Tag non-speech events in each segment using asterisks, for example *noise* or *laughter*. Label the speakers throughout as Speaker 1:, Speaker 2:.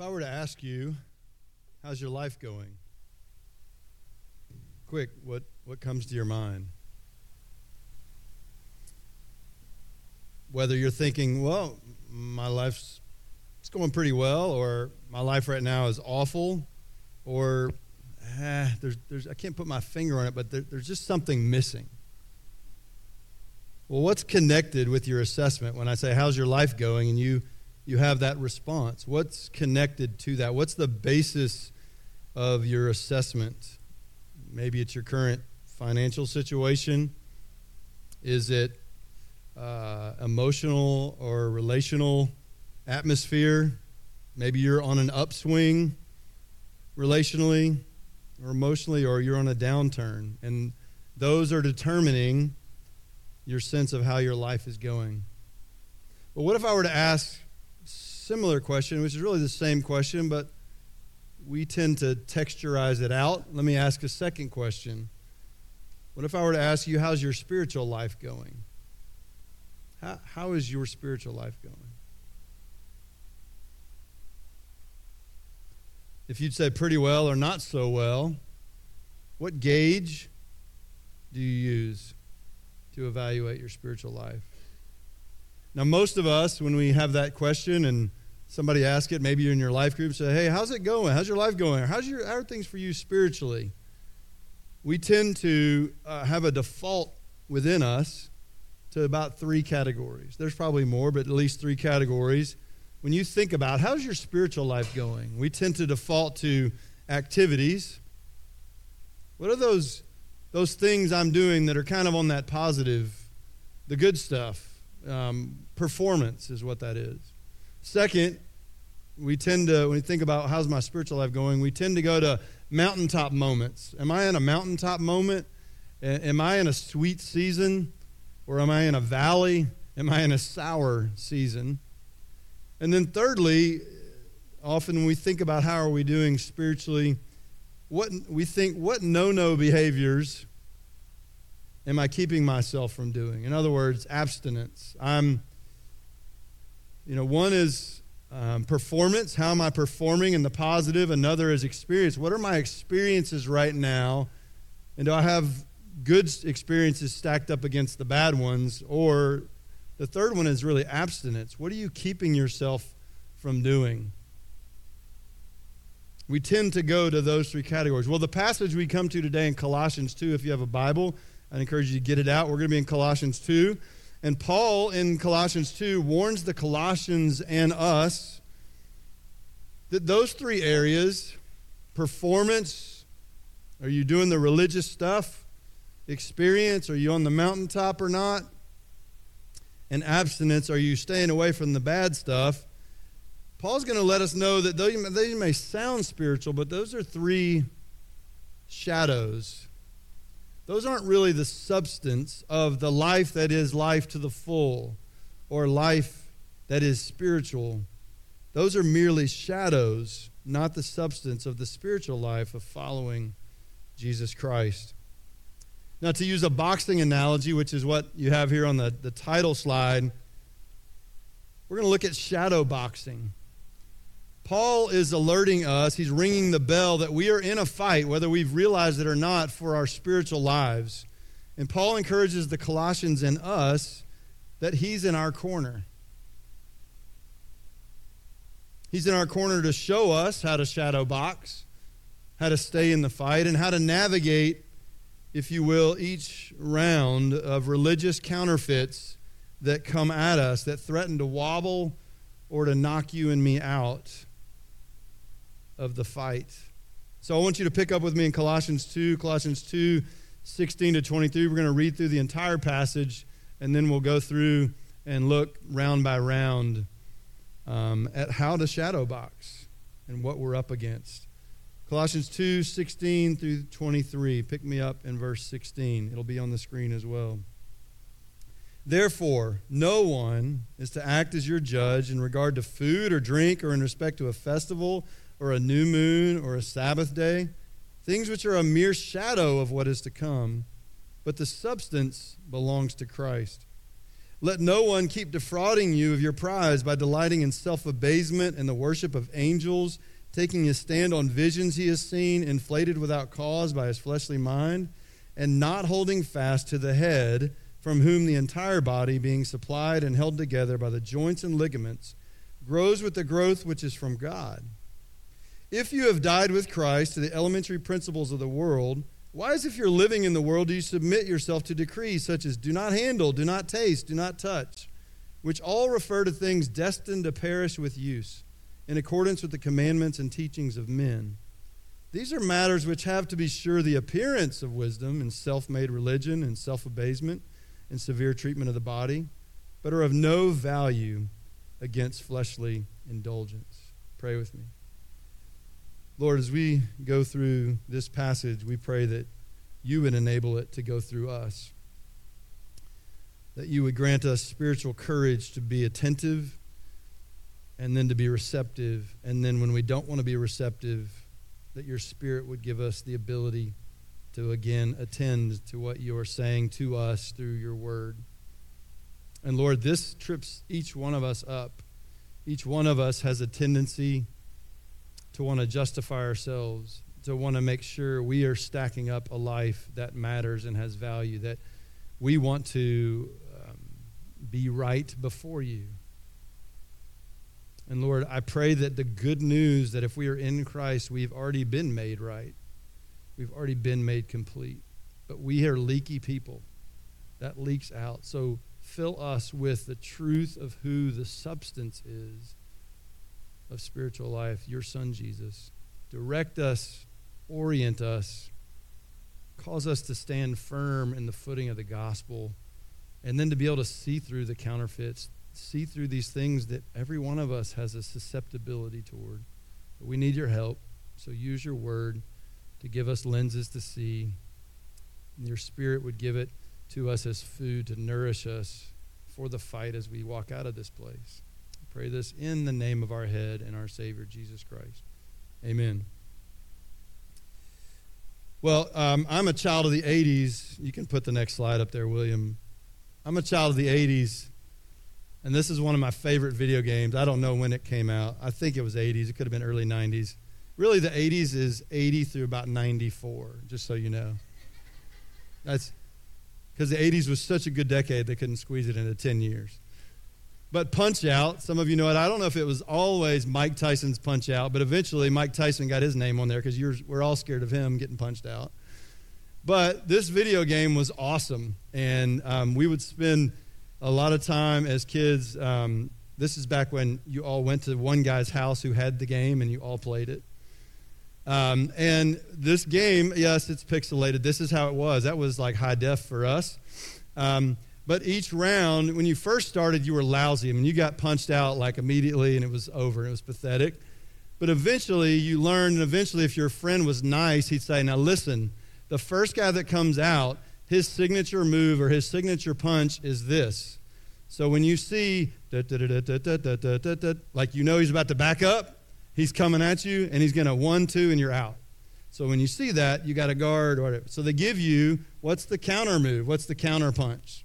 Speaker 1: If I were to ask you, how's your life going? Quick, what, what comes to your mind? Whether you're thinking, well, my life's it's going pretty well, or my life right now is awful, or eh, there's, there's, I can't put my finger on it, but there, there's just something missing. Well, what's connected with your assessment when I say, How's your life going? and you you have that response. What's connected to that? What's the basis of your assessment? Maybe it's your current financial situation. Is it uh, emotional or relational atmosphere? Maybe you're on an upswing relationally or emotionally, or you're on a downturn. And those are determining your sense of how your life is going. But what if I were to ask similar question, which is really the same question, but we tend to texturize it out. Let me ask a second question. What if I were to ask you, how's your spiritual life going? How, how is your spiritual life going? If you'd say pretty well or not so well, what gauge do you use to evaluate your spiritual life? Now, most of us, when we have that question and somebody ask it, maybe you're in your life group, say, hey, how's it going? How's your life going? How's your, how are things for you spiritually? We tend to uh, have a default within us to about three categories. There's probably more, but at least three categories. When you think about how's your spiritual life going, we tend to default to activities. What are those, those things I'm doing that are kind of on that positive, the good stuff? Um, performance is what that is. Second, we tend to, when we think about how's my spiritual life going, we tend to go to mountaintop moments. Am I in a mountaintop moment? Am I in a sweet season? Or am I in a valley? Am I in a sour season? And then thirdly, often when we think about how are we doing spiritually, what we think what no-no behaviors am I keeping myself from doing? In other words, abstinence. I'm you know, one is um, performance. How am I performing in the positive? Another is experience. What are my experiences right now? And do I have good experiences stacked up against the bad ones? Or the third one is really abstinence. What are you keeping yourself from doing? We tend to go to those three categories. Well, the passage we come to today in Colossians 2, if you have a Bible, I'd encourage you to get it out. We're going to be in Colossians 2. And Paul in Colossians 2 warns the Colossians and us that those three areas performance, are you doing the religious stuff? Experience, are you on the mountaintop or not? And abstinence, are you staying away from the bad stuff? Paul's going to let us know that they may sound spiritual, but those are three shadows those aren't really the substance of the life that is life to the full or life that is spiritual. Those are merely shadows, not the substance of the spiritual life of following Jesus Christ. Now, to use a boxing analogy, which is what you have here on the, the title slide, we're going to look at shadow boxing. Paul is alerting us, he's ringing the bell that we are in a fight, whether we've realized it or not, for our spiritual lives. And Paul encourages the Colossians and us that he's in our corner. He's in our corner to show us how to shadow box, how to stay in the fight, and how to navigate, if you will, each round of religious counterfeits that come at us that threaten to wobble or to knock you and me out of the fight. So I want you to pick up with me in Colossians 2, Colossians 2, 16 to 23. We're going to read through the entire passage, and then we'll go through and look round by round um, at how to shadow box and what we're up against. Colossians 2, 16 through 23. Pick me up in verse 16. It'll be on the screen as well. Therefore, no one is to act as your judge in regard to food or drink or in respect to a festival or a new moon or a Sabbath day, things which are a mere shadow of what is to come, but the substance belongs to Christ. Let no one keep defrauding you of your prize by delighting in self abasement and the worship of angels, taking his stand on visions he has seen, inflated without cause by his fleshly mind, and not holding fast to the head, from whom the entire body, being supplied and held together by the joints and ligaments, grows with the growth which is from God. If you have died with Christ to the elementary principles of the world, why, as if you're living in the world, do you submit yourself to decrees such as do not handle, do not taste, do not touch, which all refer to things destined to perish with use, in accordance with the commandments and teachings of men? These are matters which have, to be sure, the appearance of wisdom and self made religion and self abasement and severe treatment of the body, but are of no value against fleshly indulgence. Pray with me. Lord, as we go through this passage, we pray that you would enable it to go through us. That you would grant us spiritual courage to be attentive and then to be receptive. And then when we don't want to be receptive, that your spirit would give us the ability to again attend to what you are saying to us through your word. And Lord, this trips each one of us up. Each one of us has a tendency to want to justify ourselves, to want to make sure we are stacking up a life that matters and has value, that we want to um, be right before you. And Lord, I pray that the good news that if we are in Christ, we've already been made right, we've already been made complete. But we are leaky people. That leaks out. So fill us with the truth of who the substance is of spiritual life, your Son Jesus. Direct us, orient us, cause us to stand firm in the footing of the gospel, and then to be able to see through the counterfeits, see through these things that every one of us has a susceptibility toward. But we need your help, so use your word to give us lenses to see. And your spirit would give it to us as food to nourish us for the fight as we walk out of this place. Pray this in the name of our head and our Savior, Jesus Christ. Amen. Well, um, I'm a child of the 80s. You can put the next slide up there, William. I'm a child of the 80s, and this is one of my favorite video games. I don't know when it came out. I think it was 80s. It could have been early 90s. Really, the 80s is 80 through about 94, just so you know. That's because the 80s was such a good decade, they couldn't squeeze it into 10 years. But Punch Out, some of you know it. I don't know if it was always Mike Tyson's Punch Out, but eventually Mike Tyson got his name on there because we're all scared of him getting punched out. But this video game was awesome, and um, we would spend a lot of time as kids. Um, this is back when you all went to one guy's house who had the game and you all played it. Um, and this game, yes, it's pixelated. This is how it was. That was like high def for us. Um, but each round, when you first started, you were lousy. I mean, you got punched out like immediately and it was over. It was pathetic. But eventually, you learned, and eventually, if your friend was nice, he'd say, Now listen, the first guy that comes out, his signature move or his signature punch is this. So when you see, like you know he's about to back up, he's coming at you and he's going to one, two, and you're out. So when you see that, you got to guard or whatever. So they give you what's the counter move? What's the counter punch?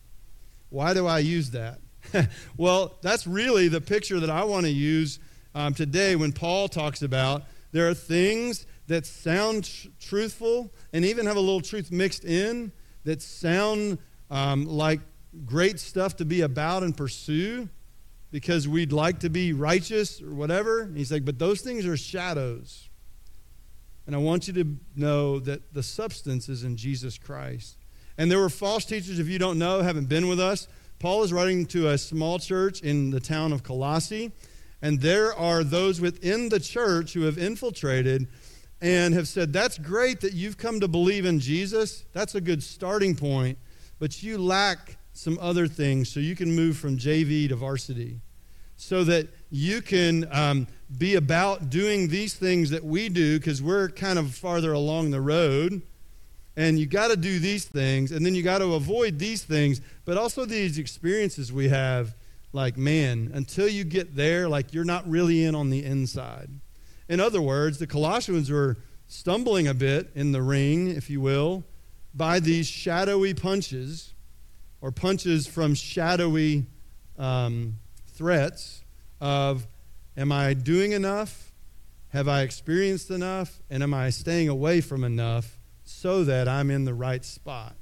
Speaker 1: Why do I use that? *laughs* well, that's really the picture that I want to use um, today when Paul talks about there are things that sound tr- truthful and even have a little truth mixed in that sound um, like great stuff to be about and pursue because we'd like to be righteous or whatever. And he's like, but those things are shadows. And I want you to know that the substance is in Jesus Christ. And there were false teachers, if you don't know, haven't been with us. Paul is writing to a small church in the town of Colossae, and there are those within the church who have infiltrated and have said, That's great that you've come to believe in Jesus. That's a good starting point, but you lack some other things so you can move from JV to varsity so that you can um, be about doing these things that we do because we're kind of farther along the road and you got to do these things, and then you got to avoid these things, but also these experiences we have. Like, man, until you get there, like you're not really in on the inside. In other words, the Colossians were stumbling a bit in the ring, if you will, by these shadowy punches or punches from shadowy um, threats of am I doing enough? Have I experienced enough? And am I staying away from enough so that I'm in the right spot?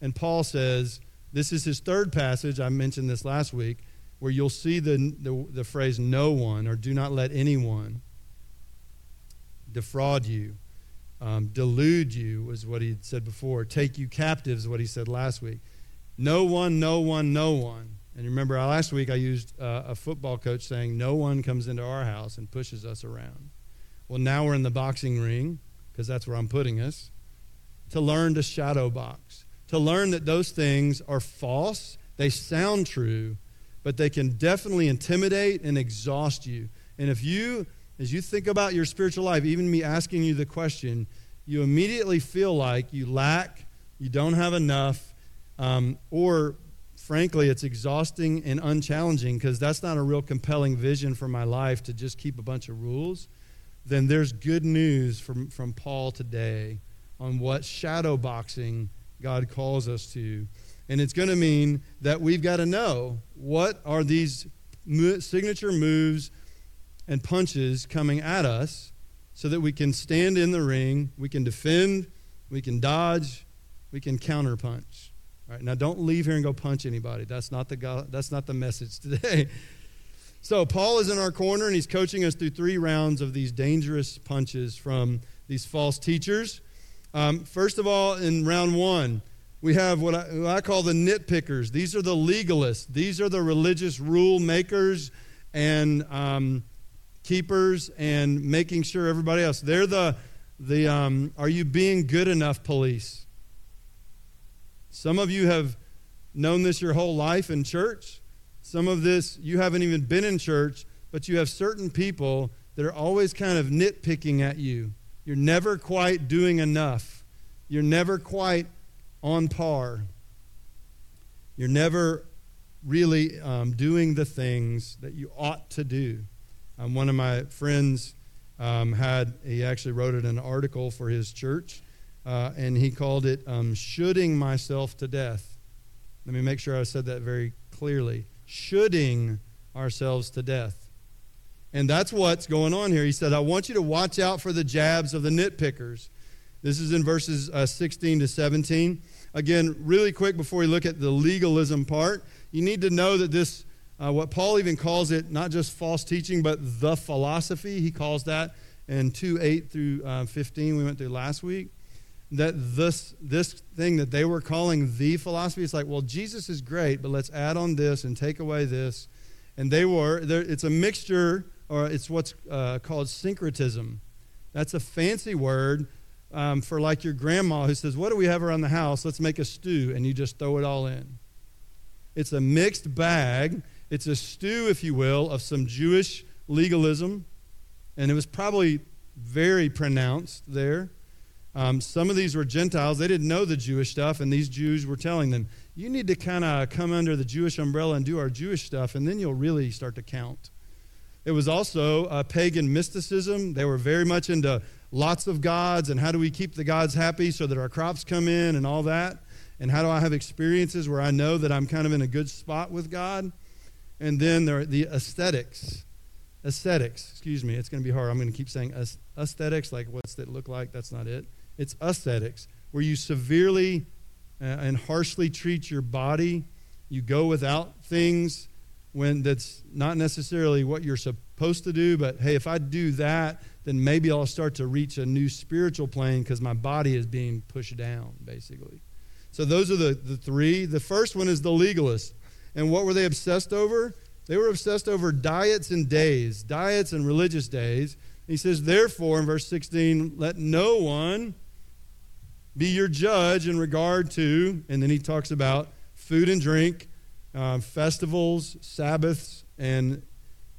Speaker 1: And Paul says, this is his third passage. I mentioned this last week, where you'll see the, the, the phrase no one or do not let anyone defraud you. Um, delude you was what he said before. Take you captives, what he said last week. No one, no one, no one. And remember, last week I used uh, a football coach saying, No one comes into our house and pushes us around. Well, now we're in the boxing ring, because that's where I'm putting us, to learn to shadow box, to learn that those things are false, they sound true, but they can definitely intimidate and exhaust you. And if you, as you think about your spiritual life, even me asking you the question, you immediately feel like you lack, you don't have enough, um, or frankly, it's exhausting and unchallenging because that's not a real compelling vision for my life to just keep a bunch of rules then there's good news from, from Paul today on what shadow boxing God calls us to. And it's going to mean that we've got to know what are these signature moves and punches coming at us so that we can stand in the ring, we can defend, we can dodge, we can counterpunch. All right, now don't leave here and go punch anybody. That's not the that's not the message *laughs* today. So, Paul is in our corner and he's coaching us through three rounds of these dangerous punches from these false teachers. Um, first of all, in round one, we have what I, what I, call the nitpickers. These are the legalists, these are the religious rule makers and um, keepers and making sure everybody else. They're the, the um, are you being good enough police? Some of you have known this your whole life in church. Some of this, you haven't even been in church, but you have certain people that are always kind of nitpicking at you. You're never quite doing enough. You're never quite on par. You're never really um, doing the things that you ought to do. Um, one of my friends um, had, he actually wrote it an article for his church, uh, and he called it um, Shoulding Myself to Death. Let me make sure I said that very clearly shoulding ourselves to death. And that's what's going on here. He said, I want you to watch out for the jabs of the nitpickers. This is in verses uh, 16 to 17. Again, really quick before we look at the legalism part, you need to know that this, uh, what Paul even calls it, not just false teaching, but the philosophy, he calls that in 2 8 through uh, 15, we went through last week that this this thing that they were calling the philosophy it's like well jesus is great but let's add on this and take away this and they were it's a mixture or it's what's uh, called syncretism. That's a fancy word um, for like your grandma who says what do we have around the house? Let's make a stew and you just throw it all in. It's a mixed bag. It's a stew if you will of some jewish legalism and it was probably very pronounced there. Um, some of these were Gentiles. They didn't know the Jewish stuff, and these Jews were telling them, you need to kind of come under the Jewish umbrella and do our Jewish stuff, and then you'll really start to count. It was also a pagan mysticism. They were very much into lots of gods and how do we keep the gods happy so that our crops come in and all that. And how do I have experiences where I know that I'm kind of in a good spot with God? And then there are the aesthetics. Ascetics, excuse me, it's going to be hard. I'm going to keep saying aesthetics, like what's that look like? That's not it. It's ascetics, where you severely uh, and harshly treat your body. You go without things when that's not necessarily what you're supposed to do, but hey, if I do that, then maybe I'll start to reach a new spiritual plane because my body is being pushed down, basically. So those are the, the three. The first one is the legalist. And what were they obsessed over? They were obsessed over diets and days, diets and religious days. He says, therefore, in verse 16, let no one be your judge in regard to, and then he talks about food and drink, uh, festivals, Sabbaths, and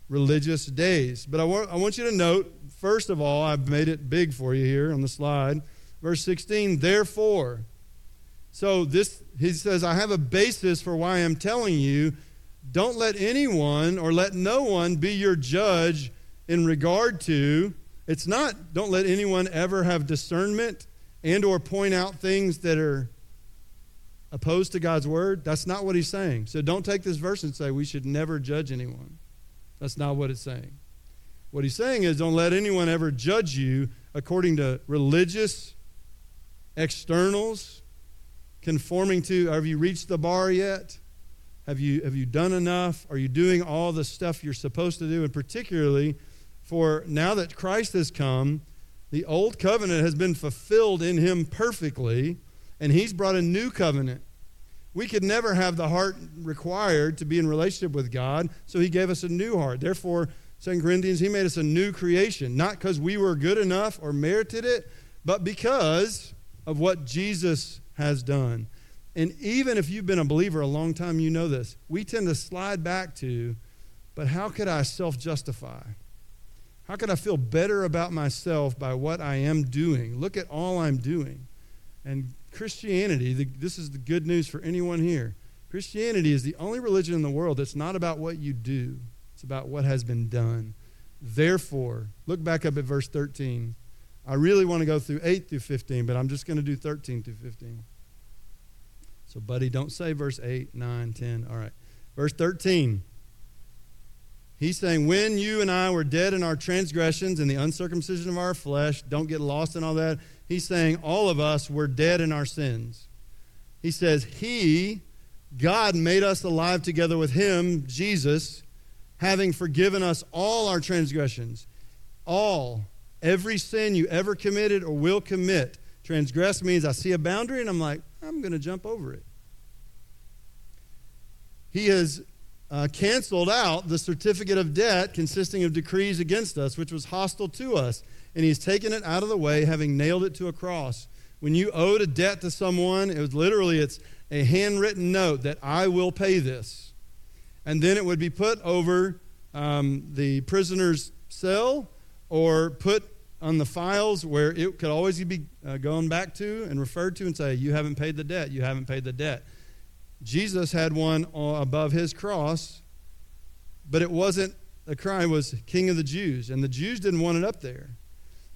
Speaker 1: religious days. But I want, I want you to note, first of all, I've made it big for you here on the slide. Verse 16, therefore. So this he says, I have a basis for why I'm telling you, don't let anyone or let no one be your judge in regard to. It's not, don't let anyone ever have discernment and or point out things that are opposed to God's word, that's not what he's saying. So don't take this verse and say we should never judge anyone. That's not what it's saying. What he's saying is don't let anyone ever judge you according to religious externals, conforming to have you reached the bar yet? Have you, have you done enough? Are you doing all the stuff you're supposed to do? And particularly for now that Christ has come, the old covenant has been fulfilled in him perfectly, and he's brought a new covenant. We could never have the heart required to be in relationship with God, so he gave us a new heart. Therefore, 2 Corinthians, he made us a new creation, not because we were good enough or merited it, but because of what Jesus has done. And even if you've been a believer a long time, you know this. We tend to slide back to, but how could I self justify? How can I feel better about myself by what I am doing? Look at all I'm doing. And Christianity, the, this is the good news for anyone here. Christianity is the only religion in the world that's not about what you do, it's about what has been done. Therefore, look back up at verse 13. I really want to go through 8 through 15, but I'm just going to do 13 through 15. So, buddy, don't say verse 8, 9, 10. All right. Verse 13. He's saying, when you and I were dead in our transgressions and the uncircumcision of our flesh, don't get lost in all that. He's saying, all of us were dead in our sins. He says, He, God, made us alive together with Him, Jesus, having forgiven us all our transgressions. All, every sin you ever committed or will commit. Transgress means I see a boundary and I'm like, I'm going to jump over it. He has uh, canceled out the certificate of debt consisting of decrees against us, which was hostile to us. And he's taken it out of the way, having nailed it to a cross. When you owed a debt to someone, it was literally it's a handwritten note that I will pay this. And then it would be put over um, the prisoner's cell or put on the files where it could always be uh, going back to and referred to and say, You haven't paid the debt, you haven't paid the debt. Jesus had one above his cross, but it wasn't the crime was king of the Jews, and the Jews didn't want it up there.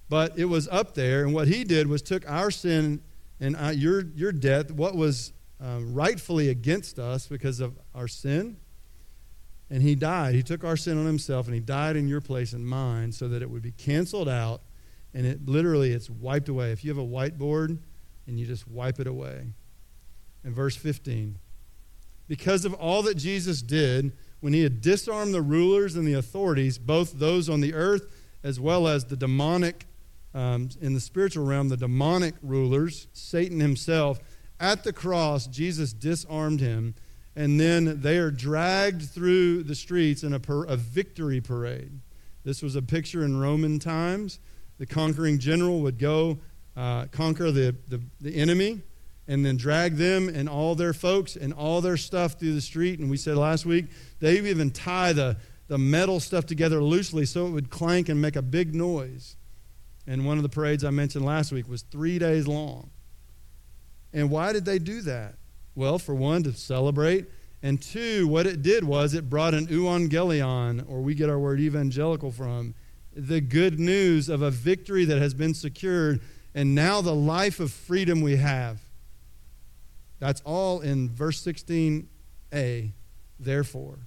Speaker 1: But it was up there, and what he did was took our sin and uh, your, your death, what was um, rightfully against us because of our sin, and he died. He took our sin on himself, and he died in your place and mine so that it would be canceled out, and it literally it's wiped away. If you have a whiteboard and you just wipe it away. In verse 15, because of all that Jesus did when he had disarmed the rulers and the authorities, both those on the earth as well as the demonic, um, in the spiritual realm, the demonic rulers, Satan himself. At the cross, Jesus disarmed him, and then they are dragged through the streets in a, per, a victory parade. This was a picture in Roman times. The conquering general would go uh, conquer the, the, the enemy and then drag them and all their folks and all their stuff through the street. And we said last week, they even tie the, the metal stuff together loosely so it would clank and make a big noise. And one of the parades I mentioned last week was three days long. And why did they do that? Well, for one, to celebrate. And two, what it did was it brought an evangelion, or we get our word evangelical from, the good news of a victory that has been secured, and now the life of freedom we have. That's all in verse 16a. Therefore,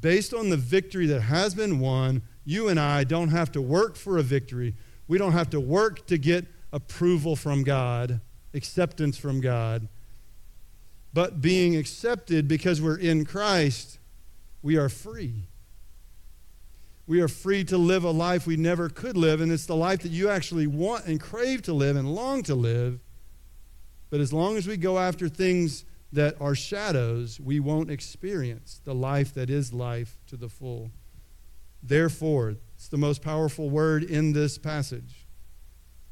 Speaker 1: based on the victory that has been won, you and I don't have to work for a victory. We don't have to work to get approval from God, acceptance from God. But being accepted because we're in Christ, we are free. We are free to live a life we never could live, and it's the life that you actually want and crave to live and long to live but as long as we go after things that are shadows, we won't experience the life that is life to the full. Therefore, it's the most powerful word in this passage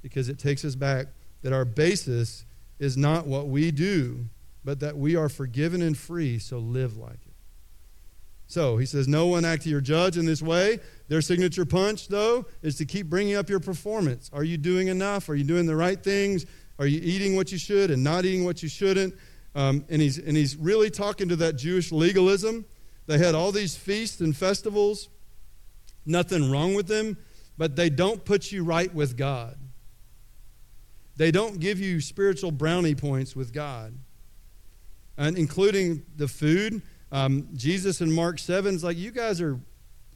Speaker 1: because it takes us back that our basis is not what we do, but that we are forgiven and free, so live like it. So he says, No one act to your judge in this way. Their signature punch, though, is to keep bringing up your performance. Are you doing enough? Are you doing the right things? Are you eating what you should and not eating what you shouldn't? Um, and, he's, and he's really talking to that Jewish legalism. They had all these feasts and festivals, nothing wrong with them, but they don't put you right with God. They don't give you spiritual brownie points with God. and including the food. Um, Jesus in Mark 7 is like, you guys are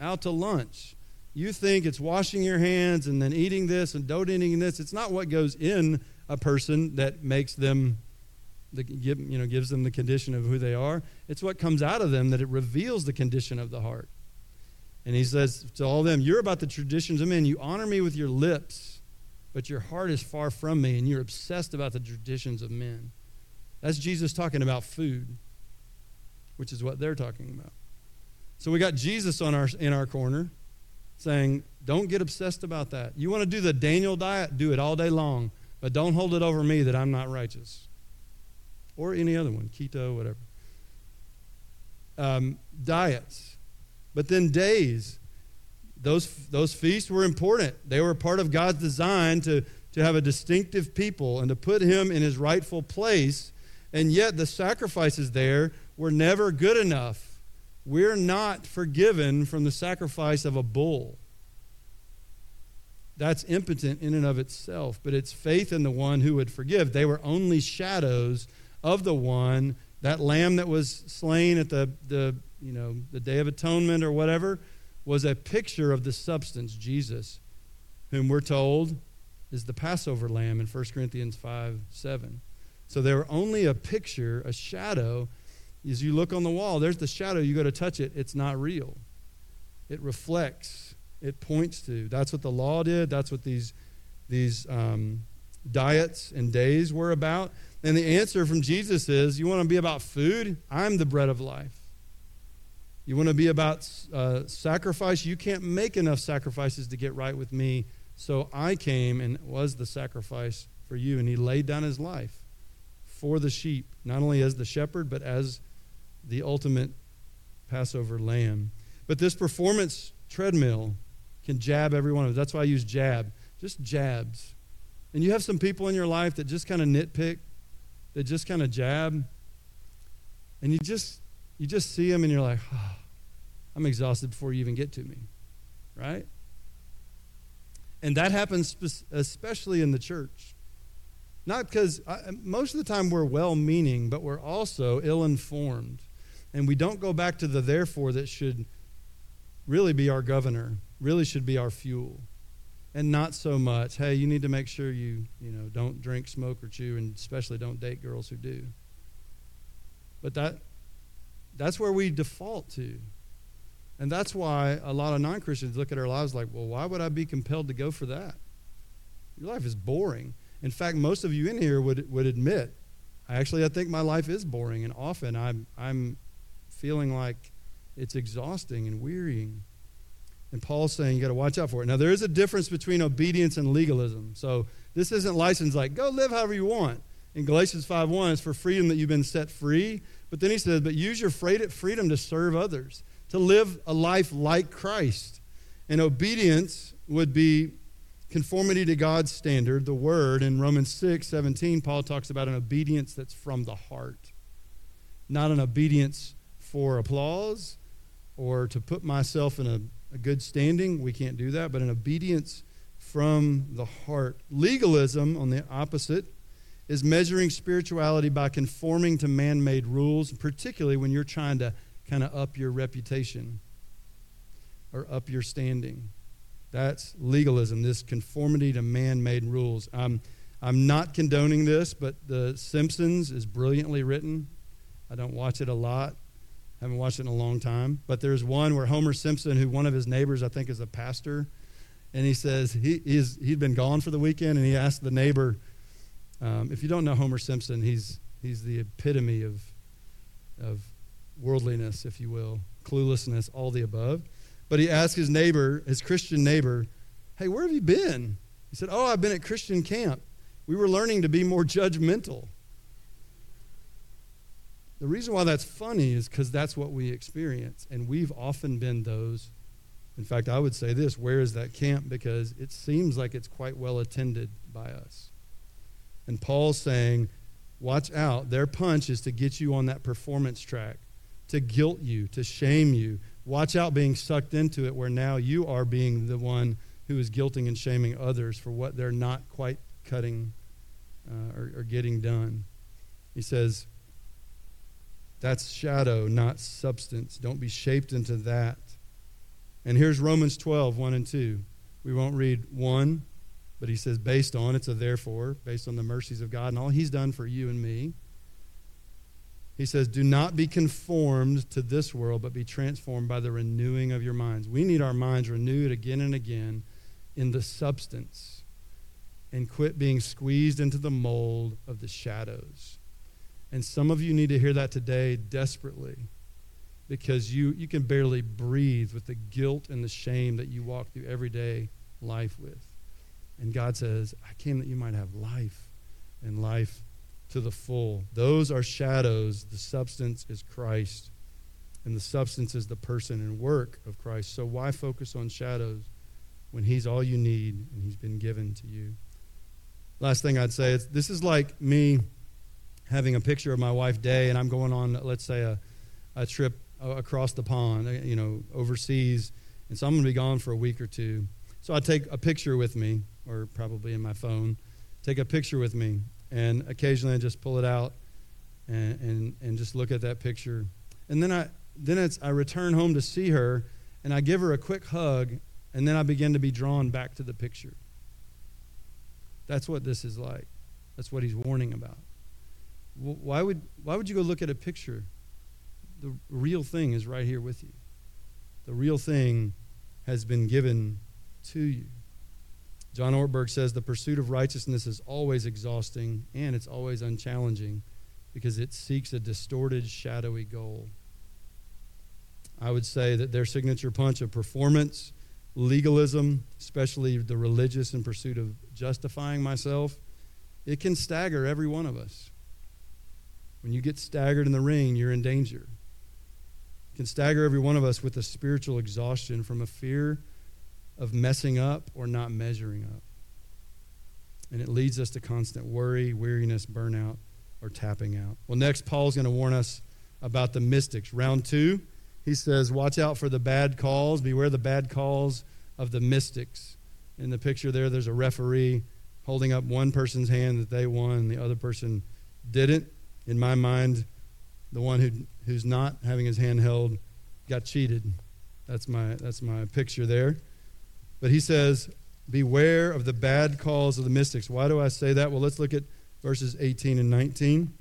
Speaker 1: out to lunch. You think it's washing your hands and then eating this and don't this. It's not what goes in a person that makes them, the, give, you know, gives them the condition of who they are. It's what comes out of them that it reveals the condition of the heart. And he says to all them, You're about the traditions of men. You honor me with your lips, but your heart is far from me, and you're obsessed about the traditions of men. That's Jesus talking about food, which is what they're talking about. So we got Jesus on our, in our corner saying, Don't get obsessed about that. You want to do the Daniel diet? Do it all day long, but don't hold it over me that I'm not righteous. Or any other one, keto, whatever. Um, diets. But then days. Those, those feasts were important. They were part of God's design to, to have a distinctive people and to put him in his rightful place. And yet the sacrifices there were never good enough we're not forgiven from the sacrifice of a bull. That's impotent in and of itself, but it's faith in the one who would forgive. They were only shadows of the one, that lamb that was slain at the, the, you know, the Day of Atonement or whatever, was a picture of the substance, Jesus, whom we're told is the Passover lamb in 1 Corinthians 5 7. So they were only a picture, a shadow as you look on the wall, there's the shadow. You go to touch it, it's not real. It reflects, it points to. That's what the law did. That's what these, these um, diets and days were about. And the answer from Jesus is you want to be about food? I'm the bread of life. You want to be about uh, sacrifice? You can't make enough sacrifices to get right with me. So I came and was the sacrifice for you. And he laid down his life for the sheep, not only as the shepherd, but as the ultimate Passover lamb. But this performance treadmill can jab every one of us. That's why I use jab. Just jabs. And you have some people in your life that just kind of nitpick, that just kind of jab. And you just you just see them and you're like, oh, I'm exhausted before you even get to me. Right? And that happens especially in the church. Not because most of the time we're well meaning, but we're also ill informed. And we don't go back to the therefore that should really be our governor, really should be our fuel. And not so much, hey, you need to make sure you, you know, don't drink, smoke, or chew, and especially don't date girls who do. But that that's where we default to. And that's why a lot of non Christians look at our lives like, well, why would I be compelled to go for that? Your life is boring. In fact, most of you in here would, would admit, actually, I think my life is boring, and often I'm, I'm feeling like it's exhausting and wearying. And Paul's saying you got to watch out for it. Now, there is a difference between obedience and legalism. So this isn't license like, go live however you want. In Galatians 5.1, it's for freedom that you've been set free. But then he says, but use your freedom to serve others, to live a life like Christ. And obedience would be conformity to God's standard, the word. In Romans 6, 17, Paul talks about an obedience that's from the heart, not an obedience for applause or to put myself in a, a good standing. We can't do that, but an obedience from the heart. Legalism, on the opposite, is measuring spirituality by conforming to man made rules, particularly when you're trying to kind of up your reputation or up your standing. That's legalism, this conformity to man made rules. I'm, I'm not condoning this, but The Simpsons is brilliantly written. I don't watch it a lot, haven't watched it in a long time. But there's one where Homer Simpson, who one of his neighbors, I think, is a pastor, and he says he, he's, he'd been gone for the weekend, and he asked the neighbor, um, if you don't know Homer Simpson, he's, he's the epitome of, of worldliness, if you will, cluelessness, all the above. But he asked his neighbor, his Christian neighbor, hey, where have you been? He said, oh, I've been at Christian camp. We were learning to be more judgmental. The reason why that's funny is because that's what we experience. And we've often been those. In fact, I would say this where is that camp? Because it seems like it's quite well attended by us. And Paul's saying, watch out. Their punch is to get you on that performance track, to guilt you, to shame you. Watch out being sucked into it where now you are being the one who is guilting and shaming others for what they're not quite cutting uh, or, or getting done. He says, That's shadow, not substance. Don't be shaped into that. And here's Romans 12, 1 and 2. We won't read 1, but he says, based on, it's a therefore, based on the mercies of God and all he's done for you and me. He says, Do not be conformed to this world, but be transformed by the renewing of your minds. We need our minds renewed again and again in the substance and quit being squeezed into the mold of the shadows. And some of you need to hear that today desperately because you, you can barely breathe with the guilt and the shame that you walk through everyday life with. And God says, I came that you might have life and life to the full. Those are shadows. The substance is Christ, and the substance is the person and work of Christ. So why focus on shadows when He's all you need and He's been given to you? Last thing I'd say is this is like me having a picture of my wife Day, and I'm going on, let's say, a, a trip across the pond, uh, you know, overseas, and so I'm going to be gone for a week or two. So I take a picture with me, or probably in my phone, take a picture with me, and occasionally I just pull it out and, and, and just look at that picture. And then I then it's I return home to see her, and I give her a quick hug, and then I begin to be drawn back to the picture. That's what this is like. That's what he's warning about. Why would, why would you go look at a picture? The real thing is right here with you. The real thing has been given to you. John Ortberg says the pursuit of righteousness is always exhausting and it's always unchallenging because it seeks a distorted, shadowy goal. I would say that their signature punch of performance, legalism, especially the religious in pursuit of justifying myself, it can stagger every one of us. When you get staggered in the ring, you're in danger. It can stagger every one of us with a spiritual exhaustion from a fear of messing up or not measuring up. And it leads us to constant worry, weariness, burnout, or tapping out. Well, next, Paul's going to warn us about the mystics. Round two, he says, Watch out for the bad calls. Beware the bad calls of the mystics. In the picture there, there's a referee holding up one person's hand that they won, and the other person didn't. In my mind, the one who, who's not having his hand held got cheated. That's my, that's my picture there. But he says, Beware of the bad calls of the mystics. Why do I say that? Well, let's look at verses 18 and 19.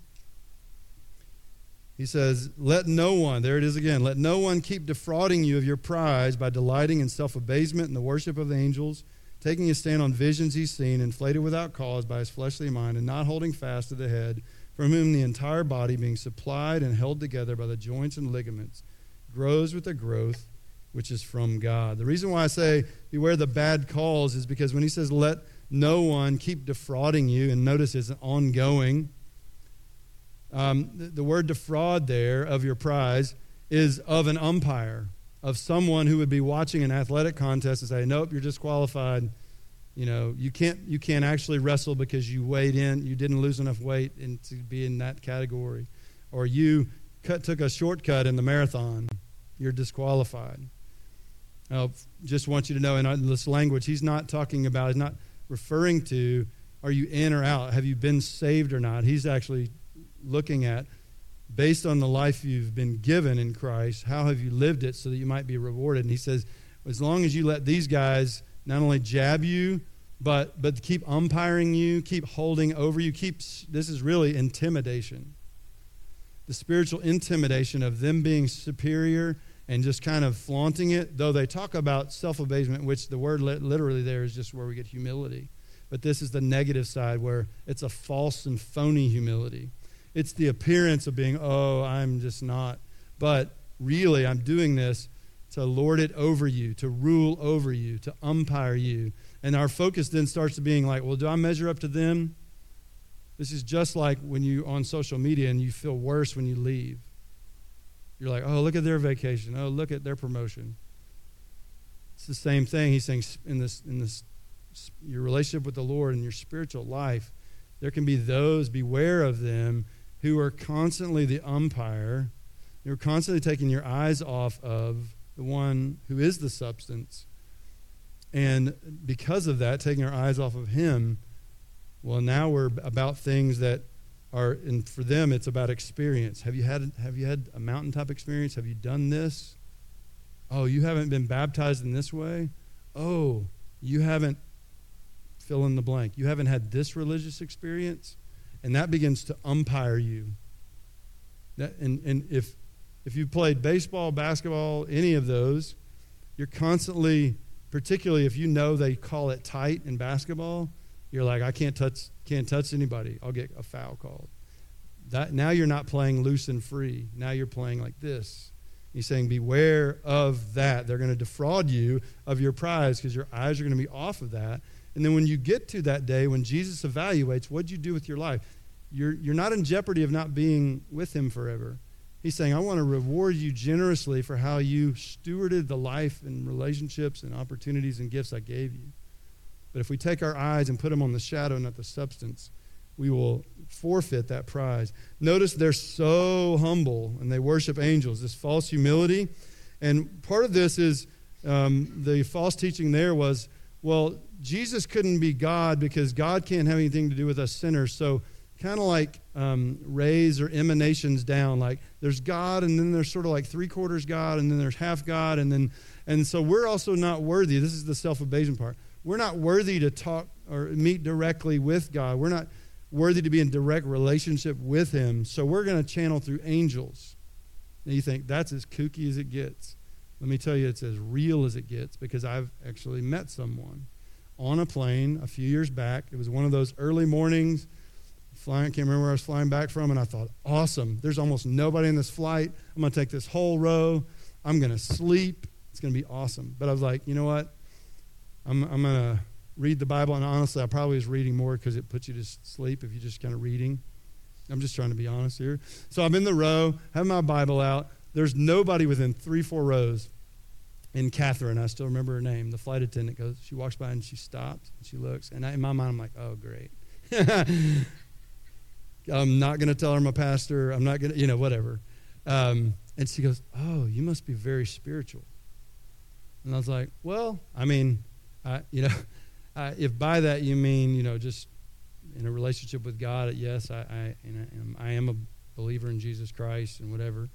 Speaker 1: He says, Let no one, there it is again, let no one keep defrauding you of your prize by delighting in self abasement and the worship of the angels, taking a stand on visions he's seen, inflated without cause by his fleshly mind, and not holding fast to the head, from whom the entire body, being supplied and held together by the joints and ligaments, grows with the growth which is from God. The reason why I say beware the bad calls is because when he says let no one keep defrauding you, and notice it's ongoing, um, the, the word defraud there of your prize is of an umpire, of someone who would be watching an athletic contest and say, nope, you're disqualified. You know, you can't, you can't actually wrestle because you weighed in, you didn't lose enough weight in, to be in that category. Or you cut, took a shortcut in the marathon, you're disqualified. I just want you to know in uh, this language, he's not talking about, he's not referring to, are you in or out? Have you been saved or not? He's actually looking at, based on the life you've been given in Christ, how have you lived it so that you might be rewarded? And he says, as long as you let these guys not only jab you, but, but keep umpiring you, keep holding over you, keep, this is really intimidation. The spiritual intimidation of them being superior and just kind of flaunting it, though they talk about self abasement, which the word literally there is just where we get humility. But this is the negative side where it's a false and phony humility. It's the appearance of being, oh, I'm just not. But really, I'm doing this to lord it over you, to rule over you, to umpire you. And our focus then starts to being like, well, do I measure up to them? This is just like when you're on social media and you feel worse when you leave. You're like, oh, look at their vacation. Oh, look at their promotion. It's the same thing. He's saying in this, in this, your relationship with the Lord and your spiritual life, there can be those, beware of them, who are constantly the umpire. You're constantly taking your eyes off of the one who is the substance. And because of that, taking our eyes off of him, well, now we're about things that are, and for them, it's about experience. Have you had, have you had a mountaintop experience? Have you done this? Oh, you haven't been baptized in this way? Oh, you haven't fill in the blank. You haven't had this religious experience? And that begins to umpire you. That, and, and if, if you played baseball, basketball, any of those, you're constantly, particularly if you know they call it tight in basketball, you're like, I can't touch, can't touch anybody. I'll get a foul called. That, now you're not playing loose and free. Now you're playing like this. He's saying, Beware of that. They're going to defraud you of your prize because your eyes are going to be off of that. And then when you get to that day, when Jesus evaluates, what'd you do with your life? You're, you're not in jeopardy of not being with him forever. He's saying, I want to reward you generously for how you stewarded the life and relationships and opportunities and gifts I gave you. But if we take our eyes and put them on the shadow, not the substance, we will forfeit that prize. Notice they're so humble and they worship angels, this false humility. And part of this is um, the false teaching there was, well, Jesus couldn't be God because God can't have anything to do with us sinners. So, kind of like um, rays or emanations down. Like there's God, and then there's sort of like three quarters God, and then there's half God, and then and so we're also not worthy. This is the self-abasement part. We're not worthy to talk or meet directly with God. We're not worthy to be in direct relationship with Him. So we're going to channel through angels. And you think that's as kooky as it gets. Let me tell you, it's as real as it gets because I've actually met someone on a plane a few years back. It was one of those early mornings. Flying, can't remember where I was flying back from, and I thought, awesome. There's almost nobody in this flight. I'm going to take this whole row. I'm going to sleep. It's going to be awesome. But I was like, you know what? I'm, I'm going to read the Bible, and honestly, I probably was reading more because it puts you to sleep if you're just kind of reading. I'm just trying to be honest here. So I'm in the row, have my Bible out. There's nobody within three, four rows. And Catherine, I still remember her name, the flight attendant goes, she walks by and she stops and she looks. And I, in my mind, I'm like, oh, great. *laughs* I'm not going to tell her I'm a pastor. I'm not going to, you know, whatever. Um, and she goes, oh, you must be very spiritual. And I was like, well, I mean, I, *laughs* you know, I, if by that you mean, you know, just in a relationship with God, yes, I, I, am, I am a believer in Jesus Christ and whatever.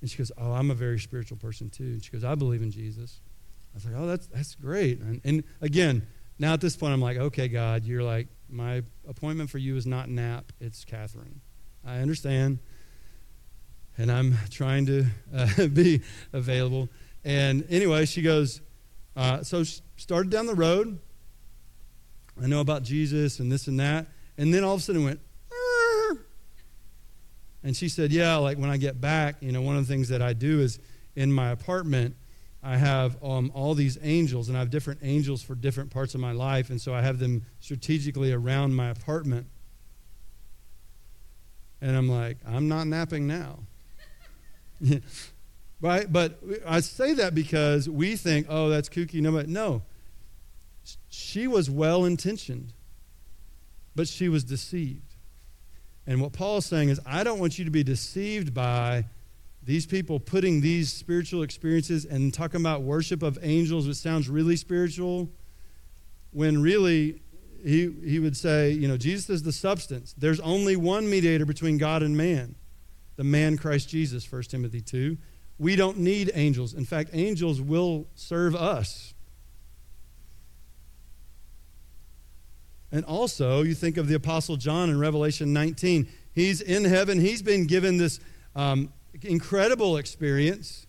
Speaker 1: And she goes, Oh, I'm a very spiritual person too. And she goes, I believe in Jesus. I was like, Oh, that's, that's great. And, and again, now at this point, I'm like, Okay, God, you're like, my appointment for you is not Nap, it's Catherine. I understand. And I'm *laughs* trying to uh, *laughs* be available. And anyway, she goes, uh, so started down the road. I know about Jesus and this and that. And then all of a sudden went, and she said, Yeah, like when I get back, you know, one of the things that I do is in my apartment, I have um, all these angels, and I have different angels for different parts of my life. And so I have them strategically around my apartment. And I'm like, I'm not napping now. *laughs* right? But I say that because we think, oh, that's kooky. No, but no. She was well intentioned, but she was deceived. And what Paul is saying is, I don't want you to be deceived by these people putting these spiritual experiences and talking about worship of angels, which sounds really spiritual, when really he, he would say, you know, Jesus is the substance. There's only one mediator between God and man, the man Christ Jesus, 1 Timothy 2. We don't need angels. In fact, angels will serve us. And also, you think of the Apostle John in Revelation 19. He's in heaven, he's been given this um, incredible experience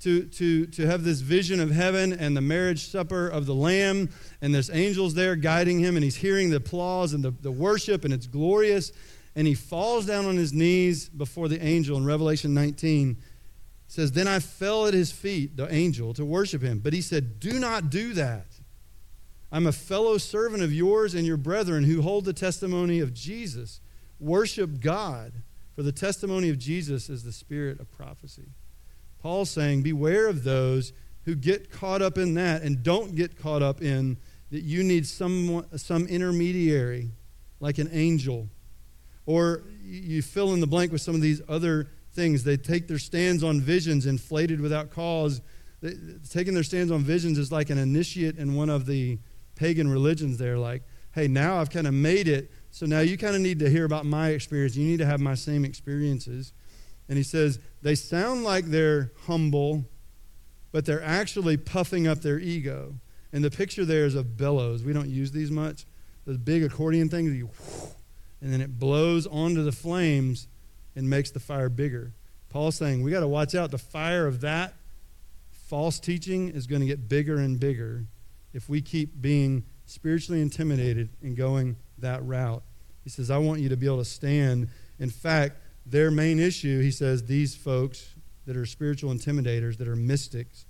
Speaker 1: to, to, to have this vision of heaven and the marriage supper of the Lamb, and there's angels there guiding him, and he's hearing the applause and the, the worship, and it's glorious. And he falls down on his knees before the angel in Revelation 19. Says, Then I fell at his feet, the angel, to worship him. But he said, Do not do that. I'm a fellow servant of yours and your brethren who hold the testimony of Jesus. Worship God, for the testimony of Jesus is the spirit of prophecy. Paul's saying, Beware of those who get caught up in that and don't get caught up in that you need some, some intermediary, like an angel. Or you fill in the blank with some of these other things. They take their stands on visions inflated without cause. taking their stands on visions is like an initiate in one of the pagan religions there like, hey, now I've kind of made it So now you kind of need to hear about my experience. You need to have my same experiences. And he says, they sound like they're humble, but they're actually puffing up their ego. And the picture there is of bellows. We don't use these much. Those big accordion things, you, and then it blows onto the flames and makes the fire bigger. Paul's saying we got to watch out. The fire of that false teaching is going to get bigger and bigger if we keep being spiritually intimidated and going that route. He says, I want you to be able to stand. In fact, their main issue, he says, these folks that are spiritual intimidators, that are mystics,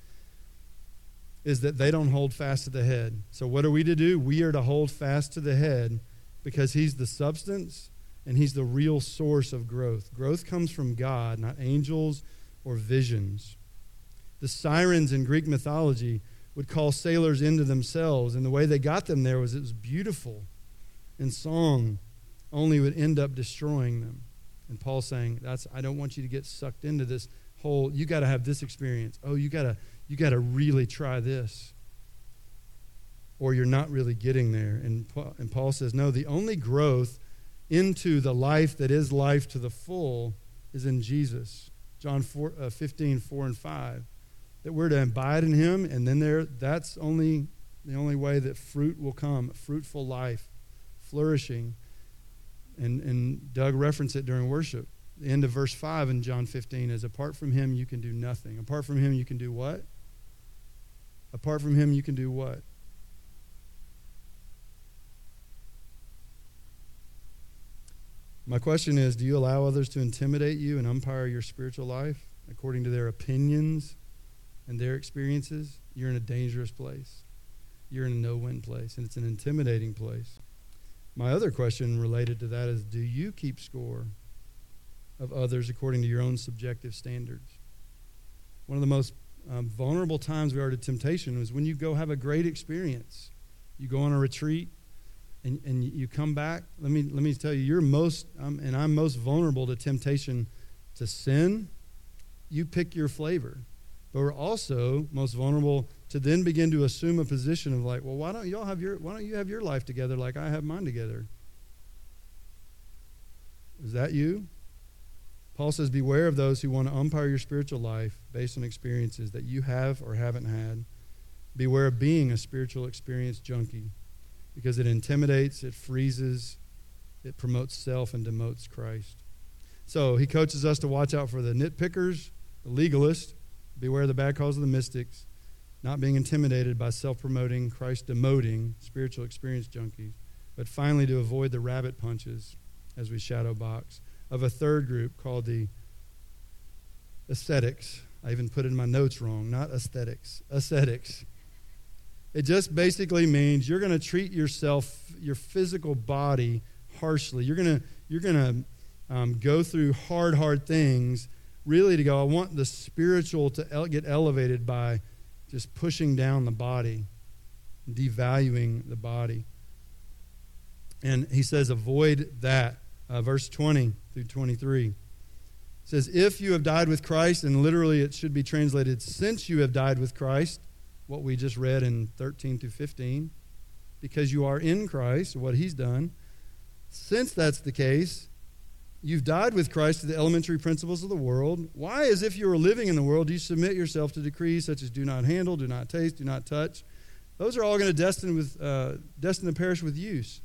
Speaker 1: is that they don't hold fast to the head. So, what are we to do? We are to hold fast to the head because he's the substance and he's the real source of growth. Growth comes from God, not angels or visions. The sirens in Greek mythology would call sailors into themselves, and the way they got them there was it was beautiful and song only would end up destroying them. And Paul's saying, That's I don't want you to get sucked into this whole you gotta have this experience. Oh, you gotta you gotta really try this. Or you're not really getting there. And Paul, and Paul says, No, the only growth into the life that is life to the full is in Jesus. John 4, uh, 15, 4 and 5. That we're to abide in him, and then there that's only the only way that fruit will come, fruitful life flourishing. And, and Doug referenced it during worship. The end of verse 5 in John 15 is apart from him, you can do nothing. Apart from him, you can do what? Apart from him, you can do what? My question is do you allow others to intimidate you and umpire your spiritual life according to their opinions and their experiences? You're in a dangerous place. You're in a no win place, and it's an intimidating place. My other question related to that is do you keep score of others according to your own subjective standards? One of the most um, vulnerable times we are to temptation is when you go have a great experience. You go on a retreat and, and you come back. Let me, let me tell you, you're most, um, and I'm most vulnerable to temptation to sin. You pick your flavor. But we're also most vulnerable to then begin to assume a position of like, well, why don't y'all have your why don't you have your life together like I have mine together? Is that you? Paul says, Beware of those who want to umpire your spiritual life based on experiences that you have or haven't had. Beware of being a spiritual experience junkie because it intimidates, it freezes, it promotes self and demotes Christ. So he coaches us to watch out for the nitpickers, the legalists, beware of the bad calls of the mystics, not being intimidated by self promoting, Christ demoting spiritual experience junkies, but finally to avoid the rabbit punches as we shadow box of a third group called the ascetics. I even put in my notes wrong, not aesthetics, ascetics. It just basically means you're going to treat yourself, your physical body, harshly. You're going to you're going to um, go through hard, hard things, really to go. I want the spiritual to get elevated by just pushing down the body, devaluing the body. And he says, avoid that. Uh, verse 20 through 23 says, If you have died with Christ, and literally it should be translated, since you have died with Christ, what we just read in 13 through 15, because you are in Christ, what he's done. Since that's the case, You've died with Christ to the elementary principles of the world. Why, as if you were living in the world, do you submit yourself to decrees such as do not handle, do not taste, do not touch? Those are all going to destine, with, uh, destine to perish with use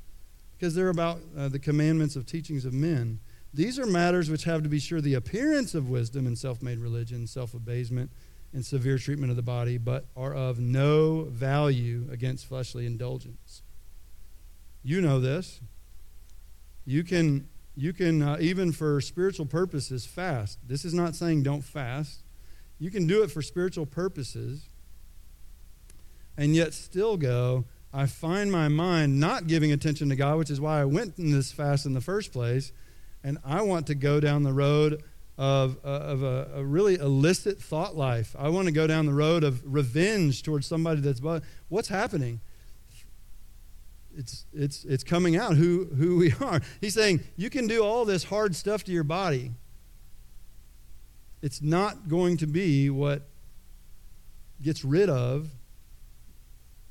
Speaker 1: because they're about uh, the commandments of teachings of men. These are matters which have to be sure the appearance of wisdom and self made religion, self abasement, and severe treatment of the body, but are of no value against fleshly indulgence. You know this. You can you can, uh, even for spiritual purposes, fast. This is not saying don't fast. You can do it for spiritual purposes and yet still go, I find my mind not giving attention to God, which is why I went in this fast in the first place. And I want to go down the road of, uh, of a, a, really illicit thought life. I want to go down the road of revenge towards somebody that's. What's happening? It's, it's, it's coming out who, who we *laughs* are. He's saying, you can do all this hard stuff to your body. It's not going to be what gets rid of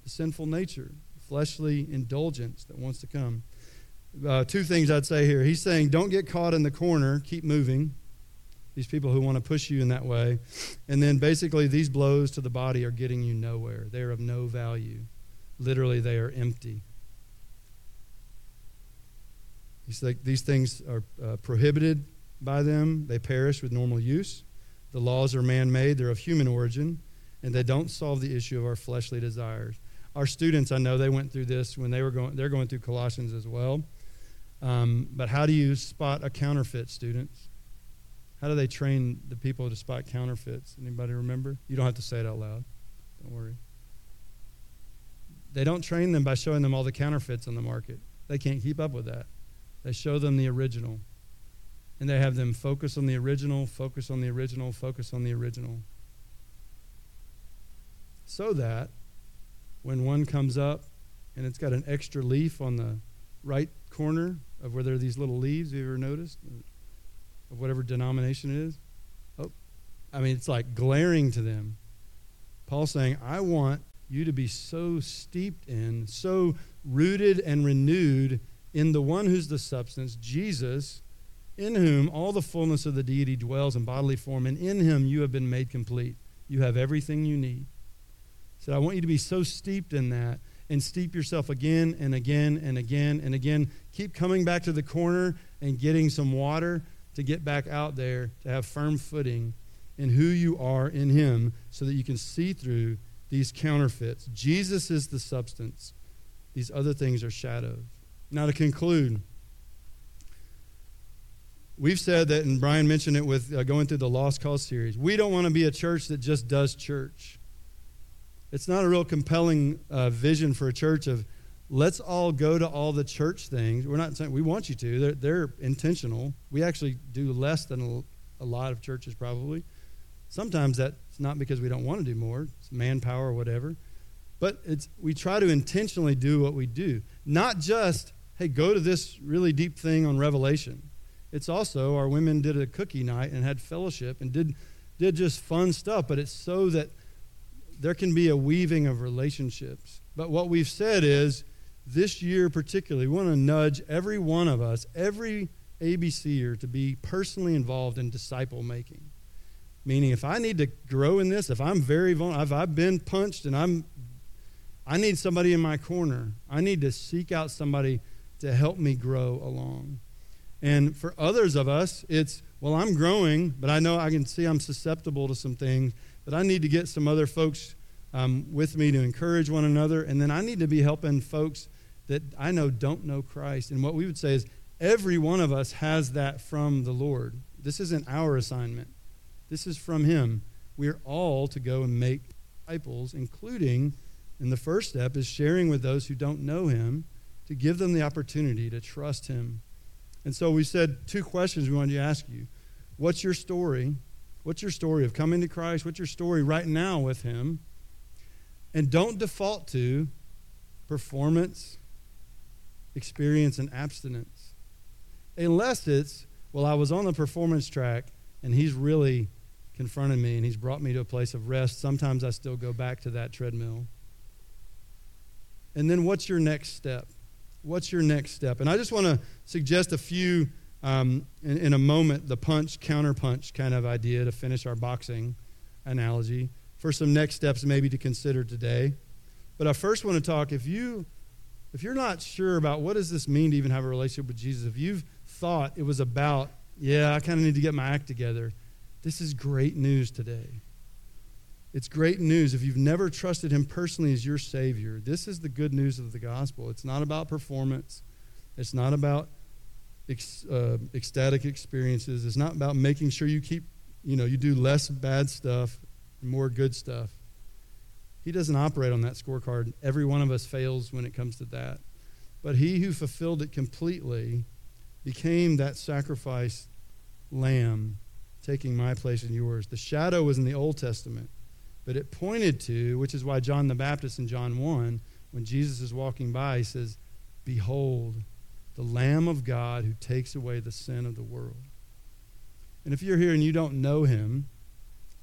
Speaker 1: the sinful nature, fleshly indulgence that wants to come. uh, two things I'd say here. He's saying, don't get caught in the corner, keep moving. These people who want to push you in that way. And then basically, these blows to the body are getting you nowhere. They are of no value. Literally, they are empty. He's like, these things are uh, prohibited by them, they perish with normal use. The laws are man made, they're of human origin, and they don't solve the issue of our fleshly desires. Our students, I know they went through this when they were going, they're going through Colossians as well. Um, but how do you spot a counterfeit, students? How do they train the people to spot counterfeits? Anybody remember? You don't have to say it out loud. Don't worry. They don't train them by showing them all the counterfeits on the market. They can't keep up with that. They show them the original. And they have them focus on the original, focus on the original, focus on the original. So that when one comes up and it's got an extra leaf on the right corner of where there are these little leaves, have you ever noticed? Of whatever denomination it is. Oh, I mean, it's like glaring to them. Paul's saying, I want you to be so steeped in, so rooted and renewed in the one who's the substance, Jesus, in whom all the fullness of the deity dwells in bodily form, and in him you have been made complete. You have everything you need. He said, I want you to be so steeped in that and steep yourself again and again and again and again. Keep coming back to the corner and getting some water to get back out there to have firm footing in who you are in Him so that you can see through these counterfeits. Jesus is the substance, these other things are shadows. Now, to conclude, we've said that, and Brian mentioned it with uh, going through the Lost Cause series, we don't want to be a church that just does church. It's not a real compelling uh, vision for a church of let's all go to all the church things. We're not saying we want you to, they're, they're intentional. We actually do less than a, a lot of churches, probably. Sometimes that's not because we don't want to do more, it's manpower or whatever. But it's, we try to intentionally do what we do, not just hey, go to this really deep thing on Revelation. It's also our women did a cookie night and had fellowship and did did just fun stuff, but it's so that there can be a weaving of relationships. But what we've said is this year particularly, we want to nudge every one of us, every ABCer to be personally involved in disciple making. Meaning if I need to grow in this, if I'm very vulnerable, if I've been punched and I'm I need somebody in my corner. I need to seek out somebody to help me grow along. And for others of us, it's, well, I'm growing, but I know I can see I'm susceptible to some things, but I need to get some other folks um, with me to encourage one another. And then I need to be helping folks that I know don't know Christ. And what we would say is every one of us has that from the Lord. This isn't our assignment, this is from Him. We're all to go and make disciples, including, and the first step is sharing with those who don't know Him to give them the opportunity to trust Him. And so we said two questions we wanted to ask you. What's your story? What's your story of coming to Christ? What's your story right now with Him? And don't default to performance, experience, and abstinence. Unless it's, well, I was on the performance track and He's really confronted me and He's brought me to a place of rest. Sometimes I still go back to that treadmill. And then what's your next step? What's your next step? And I just want to suggest a few um, in, in, a moment, the punch, counter punch kind of idea to finish our boxing analogy for some next steps maybe to consider today. But I first want to talk if you if you're not sure about what does this mean to even have a relationship with Jesus, if you've thought it was about, yeah, I kind of need to get my act together, this is great news today. It's great news if you've never trusted Him personally as your Savior. This is the good news of the gospel. It's not about performance, it's not about ec- uh, ecstatic experiences, it's not about making sure you keep, you know, you do less bad stuff more good stuff. He doesn't operate on that scorecard. Every one of us fails when it comes to that. But He who fulfilled it completely became that sacrifice lamb, taking my place and yours. The shadow was in the Old Testament but it pointed to, which is why John the Baptist in John 1, when Jesus is walking by, he says, Behold, the Lamb of God who takes away the sin of the world. And if you're here and you don't know him,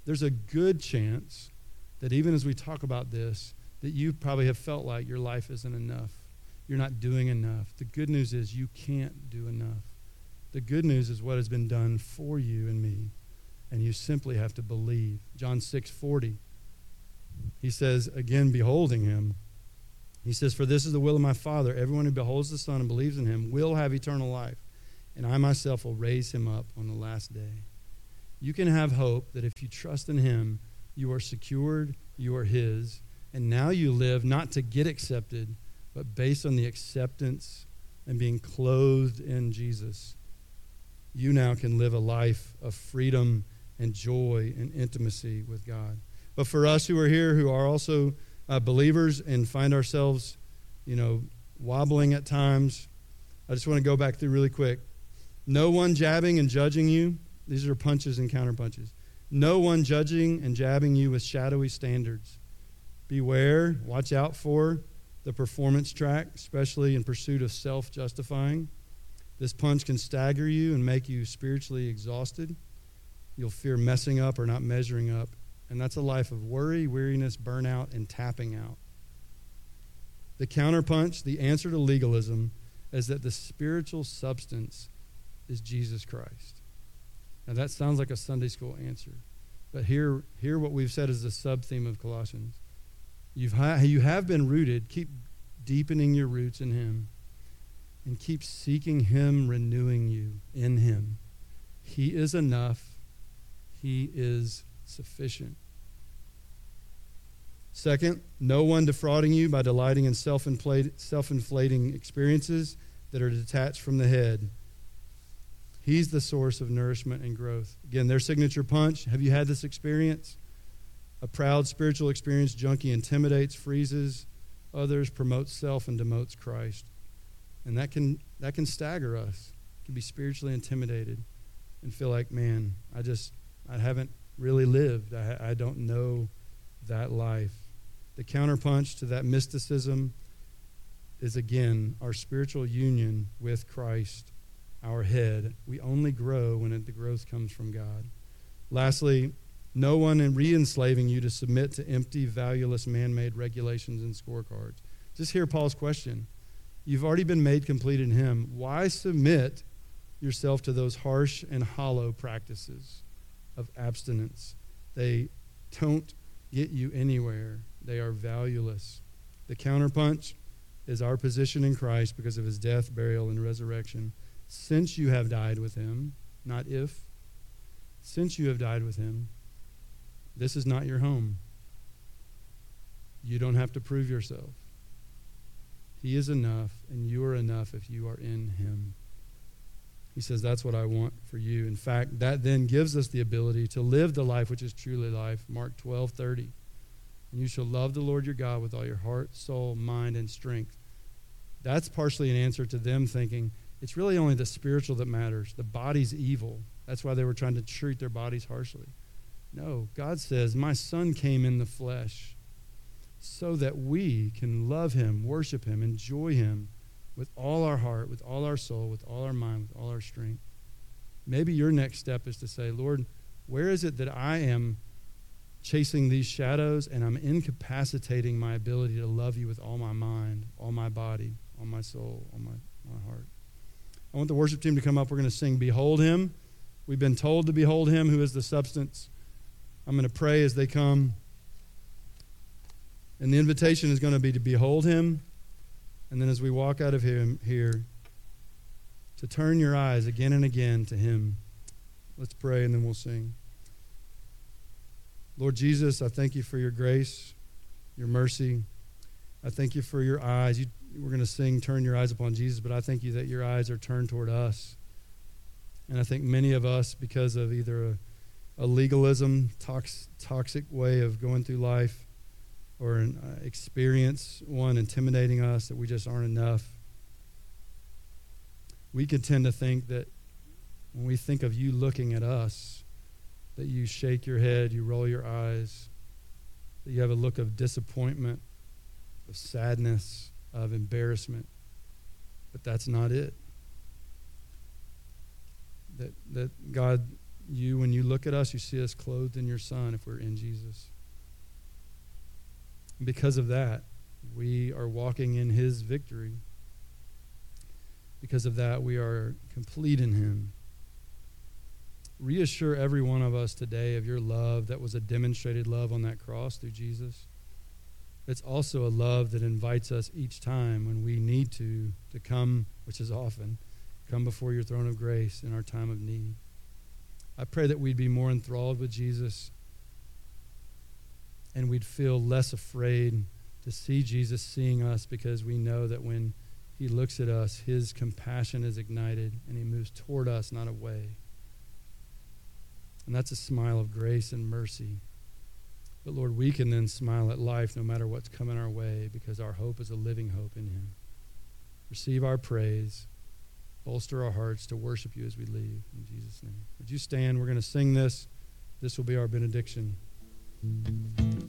Speaker 1: there's a good chance that even as we talk about this, that you probably have felt like your life isn't enough. you're not doing enough. The good news is you can't do enough. The good news is what has been done for you and me, and you simply have to believe. John 6 40. He says, again, beholding him, he says, For this is the will of my Father. Everyone who beholds the Son and believes in him will have eternal life, and I myself will raise him up on the last day. You can have hope that if you trust in him, you are secured, you are his, and now you live not to get accepted, but based on the acceptance and being clothed in Jesus. You now can live a life of freedom and joy and intimacy with God. But for us who are here, who are also uh, believers and find ourselves, you know, wobbling at times, I just want to go back through really quick. No one jabbing and judging you. These are punches and counter punches. No one judging and jabbing you with shadowy standards. Beware, watch out for the performance track, especially in pursuit of self justifying. This punch can stagger you and make you spiritually exhausted. You'll fear messing up or not measuring up. And that's a life of worry, weariness, burnout, and tapping out. The counterpunch, the answer to legalism, is that the spiritual substance is Jesus Christ. Now, that sounds like a Sunday school answer. But here, here what we've said is the sub theme of Colossians. You've ha- you have been rooted. Keep deepening your roots in Him. And keep seeking Him, renewing you in Him. He is enough. He is sufficient. Second, no one defrauding you by delighting in self inflating experiences that are detached from the head. He's the source of nourishment and growth. Again, their signature punch. Have you had this experience? A proud spiritual experience junkie intimidates, freezes others, promotes self, and demotes Christ. And that can, that can stagger us. Can be spiritually intimidated and feel like, man, I just, I haven't really lived. I, I don't know that life. The counterpunch to that mysticism is again our spiritual union with Christ, our head. We only grow when it, the growth comes from God. Lastly, no one in re enslaving you to submit to empty, valueless man made regulations and scorecards. Just hear Paul's question. You've already been made complete in Him. Why submit yourself to those harsh and hollow practices? Of abstinence. They don't get you anywhere, they are valueless. The counterpunch is our position in Christ because of his death, burial, and resurrection. Since you have died with him, not if, since you have died with him, this is not your home. You don't have to prove yourself. He is enough, and you are enough if you are in him. He says, That's what I want for you. In fact, that then gives us the ability to live the life which is truly life. Mark 12, 30. And you shall love the Lord your God with all your heart, soul, mind, and strength. That's partially an answer to them thinking it's really only the spiritual that matters. The body's evil. That's why they were trying to treat their bodies harshly. No, God says, My son came in the flesh so that we can love him, worship him, enjoy him with all our heart, with all our soul, with all our mind, with all our strength. Maybe your next step is to say, Lord, where is it that I am chasing these shadows and I'm incapacitating my ability to love you with all my mind, all my body, all my soul, all my, my heart? I want the worship team to come up. We're going to sing Behold Him. We've been told to behold Him who is the substance. I'm going to pray as they come. And the invitation is going to be to behold Him and then as we walk out of here, here, to turn your eyes again and again to Him. Let's pray and then we'll sing. Lord Jesus, I thank you for your grace, your mercy. I thank you for your eyes. You, we're going to sing Turn Your Eyes Upon Jesus, but I thank you that your eyes are turned toward us. And I think many of us, because of either a, a legalism, tox, toxic way of going through life, or an uh, experience, one intimidating us that we just aren't enough, we could tend to think that when we think of you looking at us, that you shake your head, you roll your eyes, that you have a look of disappointment, of sadness, of embarrassment. But that's not it. That, that God, you, when you look at us, you see us clothed in your Son if we're in Jesus. Because of that, we are walking in his victory. Because of that, we are complete in Him. Reassure every one of us today of your love that was a demonstrated love on that cross through Jesus. It's also a love that invites us each time when we need to to come, which is often, come before your throne of grace in our time of need. I pray that we'd be more enthralled with Jesus and we'd feel less afraid to see Jesus seeing us because we know that when he looks at us, his compassion is ignited and he moves toward us, not away. And that's a smile of grace and mercy. But Lord, we can then smile at life no matter what's coming our way because our hope is a living hope in him. Receive our praise. Bolster our hearts to worship you as we leave. In Jesus' name. Would you stand? We're going to sing this. This will be our benediction.